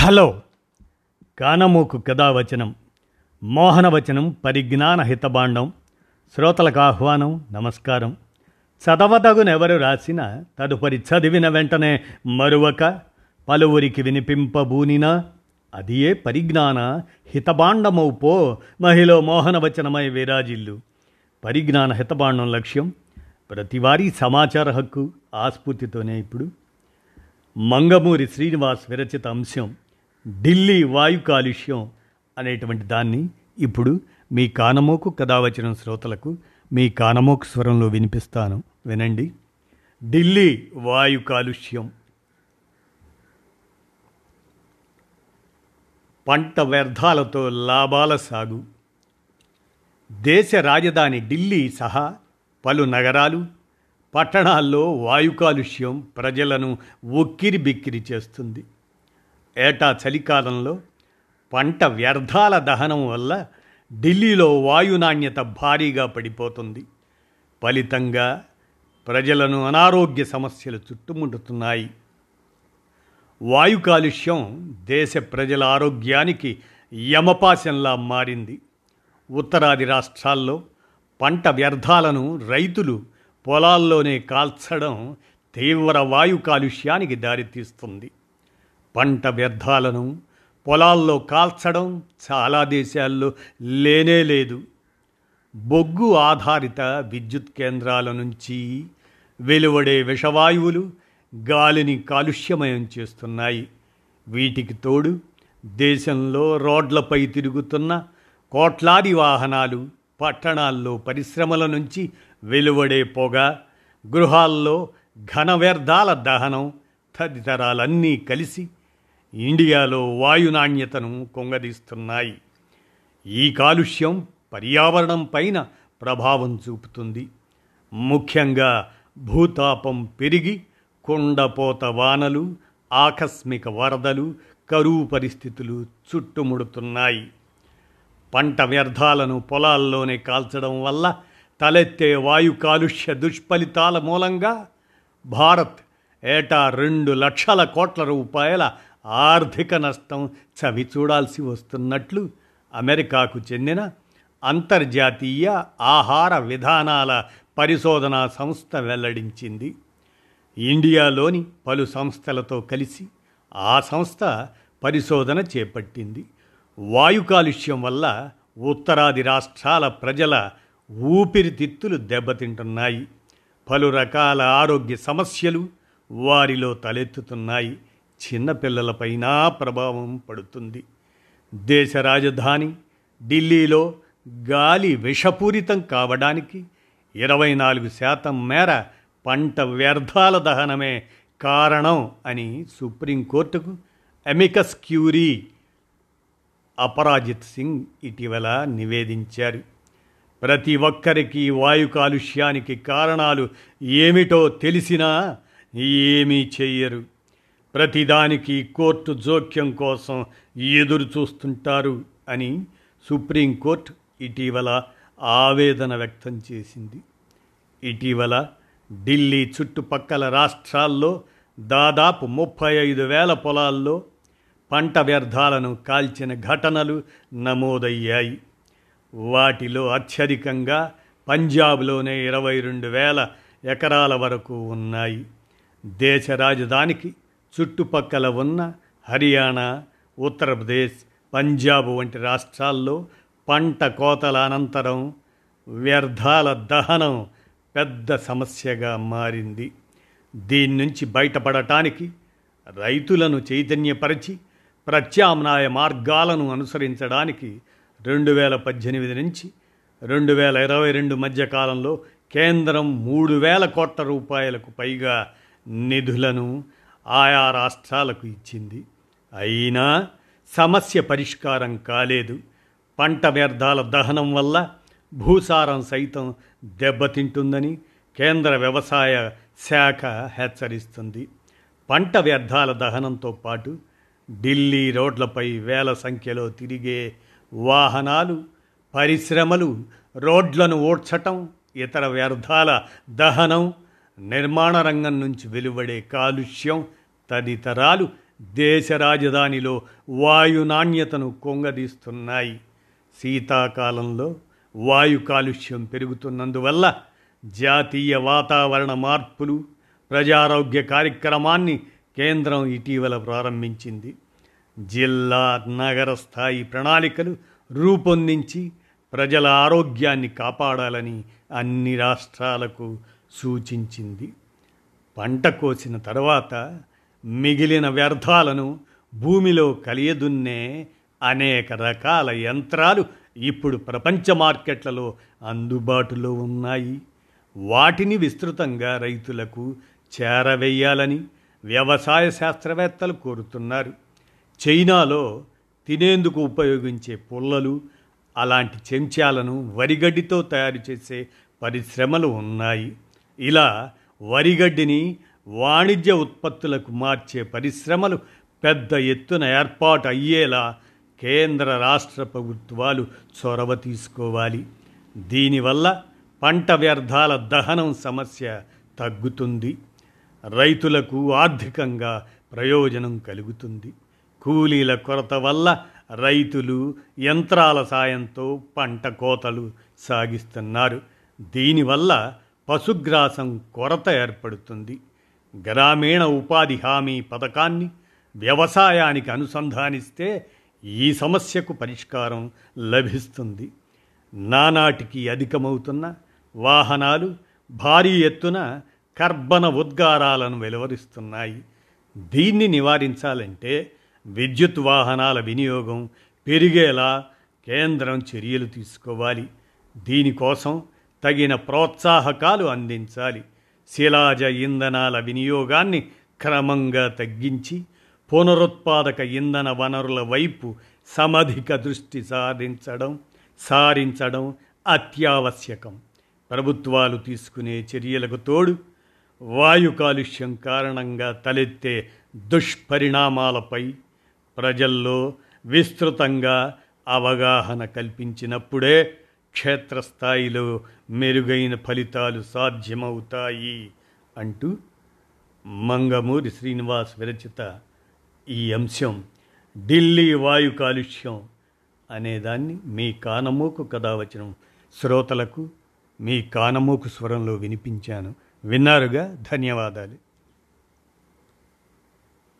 Hello. కానమూకు కథావచనం మోహనవచనం పరిజ్ఞాన హితబాండం శ్రోతలకు ఆహ్వానం నమస్కారం. చదవదగునెవరు రాసిన తదుపరి చదివిన వెంటనే మరువక పలువురికి వినిపింపబూనినా అదియే పరిజ్ఞాన హితబాండమౌ పో మహిళ మోహనవచనమై విరాజిల్లు. పరిజ్ఞాన హితబాండం లక్ష్యం ప్రతివారీ సమాచార హక్కు ఆస్ఫూర్తితోనే ఇప్పుడు. మంగమూరి శ్రీనివాస్ విరచిత అంశం ఢిల్లీ వాయు కాలుష్యం అనేటువంటి దాన్ని ఇప్పుడు మీ కానమోకు కథావచనం శ్రోతలకు మీ కానమోకు స్వరంలో వినిపిస్తాను. వినండి. ఢిల్లీ వాయు కాలుష్యం. పంట వ్యర్థాలతో లాభాల సాగు. దేశ రాజధాని ఢిల్లీ సహా పలు నగరాలు పట్టణాల్లో వాయు కాలుష్యం ప్రజలను ఉక్కిరి బిక్కిరి చేస్తుంది. ఏటా చలికాలంలో పంట వ్యర్థాల దహనం వల్ల ఢిల్లీలో వాయు నాణ్యత భారీగా పడిపోతుంది. ఫలితంగా ప్రజలను అనారోగ్య సమస్యలు చుట్టుముడుతున్నాయి. వాయు కాలుష్యం దేశ ప్రజల ఆరోగ్యానికి యమపాశంలా మారింది. ఉత్తరాది రాష్ట్రాల్లో పంట వ్యర్థాలను రైతులు పొలాల్లోనే కాల్చడం తీవ్ర వాయు కాలుష్యానికి దారితీస్తుంది. పంట వ్యర్థాలను పొలాల్లో కాల్చడం చాలా దేశాల్లో లేనే లేదు. బొగ్గు ఆధారిత విద్యుత్ కేంద్రాల నుంచి వెలువడే విషవాయువులు గాలిని కాలుష్యమయం చేస్తున్నాయి. వీటికి తోడు దేశంలో రోడ్లపై తిరుగుతున్న కోట్లాది వాహనాలు పట్టణాల్లో పరిశ్రమల నుంచి వెలువడే పొగ గృహాల్లో ఘన వ్యర్థాల దహనం తదితరాలన్నీ కలిసి ఇండియాలో వాయు నాణ్యతను కొంగదీస్తున్నాయి. ఈ కాలుష్యం పర్యావరణం పైన ప్రభావం చూపుతుంది. ముఖ్యంగా భూతాపం పెరిగి కుండపోత వానలు ఆకస్మిక వరదలు కరువు పరిస్థితులు చుట్టుముడుతున్నాయి. పంట వ్యర్థాలను పొలాల్లోనే కాల్చడం వల్ల తలెత్తే వాయు కాలుష్య దుష్ఫలితాల మూలంగా భారత్ ఏటా రెండు లక్షల కోట్ల రూపాయల ఆర్థిక నష్టం చవి చూడాల్సి వస్తున్నట్లు అమెరికాకు చెందిన అంతర్జాతీయ ఆహార విధానాల పరిశోధనా సంస్థ వెల్లడించింది. ఇండియాలోని పలు సంస్థలతో కలిసి ఆ సంస్థ పరిశోధన చేపట్టింది. వాయు కాలుష్యం వల్ల ఉత్తరాది రాష్ట్రాల ప్రజల ఊపిరితిత్తులు దెబ్బతింటున్నాయి. పలు రకాల ఆరోగ్య సమస్యలు వారిలో తలెత్తుతున్నాయి. చిన్నపిల్లలపైన ప్రభావం పడుతుంది. దేశ రాజధాని ఢిల్లీలో గాలి విషపూరితం కావడానికి ఇరవై నాలుగు శాతం మేర పంట వ్యర్థాల దహనమే కారణం అని సుప్రీంకోర్టుకు ఎమికస్ క్యూరీ అపరాజిత్ సింగ్ ఇటీవల నివేదించారు. ప్రతి ఒక్కరికి వాయు కాలుష్యానికి కారణాలు ఏమిటో తెలిసినా ఏమీ చెయ్యరు. ప్రతిదానికి కోర్టు జోక్యం కోసం ఎదురు చూస్తుంటారు అని సుప్రీంకోర్టు ఇటీవల ఆవేదన వ్యక్తం చేసింది. ఇటీవల ఢిల్లీ చుట్టుపక్కల రాష్ట్రాల్లో దాదాపు ముప్పై ఐదు వేల పొలాల్లో పంట వ్యర్థాలను కాల్చిన ఘటనలు నమోదయ్యాయి. వాటిలో అత్యధికంగా పంజాబ్లోనే ఇరవై రెండు వేల ఎకరాల వరకు ఉన్నాయి. దేశ రాజధానికి చుట్టుపక్కల ఉన్న హర్యానా ఉత్తరప్రదేశ్ పంజాబ్ వంటి రాష్ట్రాల్లో పంట కోతల అనంతరం వ్యర్థాల దహనం పెద్ద సమస్యగా మారింది. దీని నుంచి బయటపడటానికి రైతులను చైతన్యపరిచి ప్రత్యామ్నాయ మార్గాలను అనుసరించడానికి రెండు వేల పద్దెనిమిది నుంచి రెండు వేల ఇరవై రెండు మధ్య కాలంలో కేంద్రం మూడు వేల కోట్ల రూపాయలకు పైగా నిధులను ఆయా రాష్ట్రాలకు ఇచ్చింది. అయినా సమస్య పరిష్కారం కాలేదు. పంట వ్యర్థాల దహనం వల్ల భూసారం సైతం దెబ్బతింటుందని కేంద్ర వ్యవసాయ శాఖ హెచ్చరిస్తుంది. పంట వ్యర్థాల దహనంతో పాటు ఢిల్లీ రోడ్లపై వేల సంఖ్యలో తిరిగే వాహనాలు పరిశ్రమలు రోడ్లను ఓడ్చటం ఇతర వ్యర్థాల దహనం నిర్మాణ రంగం నుంచి వెలువడే కాలుష్యం తదితరాలు దేశ రాజధానిలో వాయు నాణ్యతను కొంగదీస్తున్నాయి. శీతాకాలంలో వాయు కాలుష్యం పెరుగుతున్నందువల్ల జాతీయ వాతావరణ మార్పులు ప్రజారోగ్య కార్యక్రమాన్ని కేంద్రం ఇటీవల ప్రారంభించింది. జిల్లా నగర స్థాయి ప్రణాళికలు రూపొందించి ప్రజల ఆరోగ్యాన్ని కాపాడాలని అన్ని రాష్ట్రాలకు సూచించింది. పంట కోసిన తర్వాత మిగిలిన వ్యర్థాలను భూమిలో కలియదున్నే అనేక రకాల యంత్రాలు ఇప్పుడు ప్రపంచ మార్కెట్లలో అందుబాటులో ఉన్నాయి. వాటిని విస్తృతంగా రైతులకు చేరవేయాలని వ్యవసాయ శాస్త్రవేత్తలు కోరుతున్నారు. చైనాలో తినేందుకు ఉపయోగించే పుల్లలు అలాంటి చెంచాలను వరిగడ్డితో తయారు చేసే పరిశ్రమలు ఉన్నాయి. ఇలా వరిగడ్డిని వాణిజ్య ఉత్పత్తులకు మార్చే పరిశ్రమలు పెద్ద ఎత్తున ఏర్పాటు అయ్యేలా కేంద్ర రాష్ట్ర ప్రభుత్వాలు చొరవ తీసుకోవాలి. దీనివల్ల పంట వ్యర్థాల దహనం సమస్య తగ్గుతుంది. రైతులకు ఆర్థికంగా ప్రయోజనం కలుగుతుంది. కూలీల కొరత వల్ల రైతులు యంత్రాల సాయంతో పంట కోతలు సాగిస్తున్నారు. దీనివల్ల పశుగ్రాసం కొరత ఏర్పడుతుంది. గ్రామీణ ఉపాధి హామీ పథకాన్ని వ్యవసాయానికి అనుసంధానిస్తే ఈ సమస్యకు పరిష్కారం లభిస్తుంది. నానాటికి అధికమవుతున్న వాహనాలు భారీ ఎత్తున కర్బన ఉద్గారాలను వెలువరిస్తున్నాయి. దీన్ని నివారించాలంటే విద్యుత్ వాహనాల వినియోగం పెరిగేలా కేంద్రం చర్యలు తీసుకోవాలి. దీనికోసం తగిన ప్రోత్సాహకాలు అందించాలి. శిలాజ ఇంధనాల వినియోగాన్ని క్రమంగా తగ్గించి పునరుత్పాదక ఇంధన వనరుల వైపు సమధిక దృష్టి సాధించడం సారించడం అత్యావశ్యకం. ప్రభుత్వాలు తీసుకునే చర్యలకు తోడు వాయు కాలుష్యం కారణంగా తలెత్తే దుష్పరిణామాలపై ప్రజల్లో విస్తృతంగా అవగాహన కల్పించినప్పుడే క్షేత్రస్థాయిలో మెరుగైన ఫలితాలు సాధ్యమవుతాయి అంటూ మంగమూరి శ్రీనివాస్ విరచిత ఈ అంశం ఢిల్లీ వాయు కాలుష్యం అనేదాన్ని మీ కానమోకు కథ శ్రోతలకు మీ కానమోకు స్వరంలో వినిపించాను. విన్నారుగా? ధన్యవాదాలు.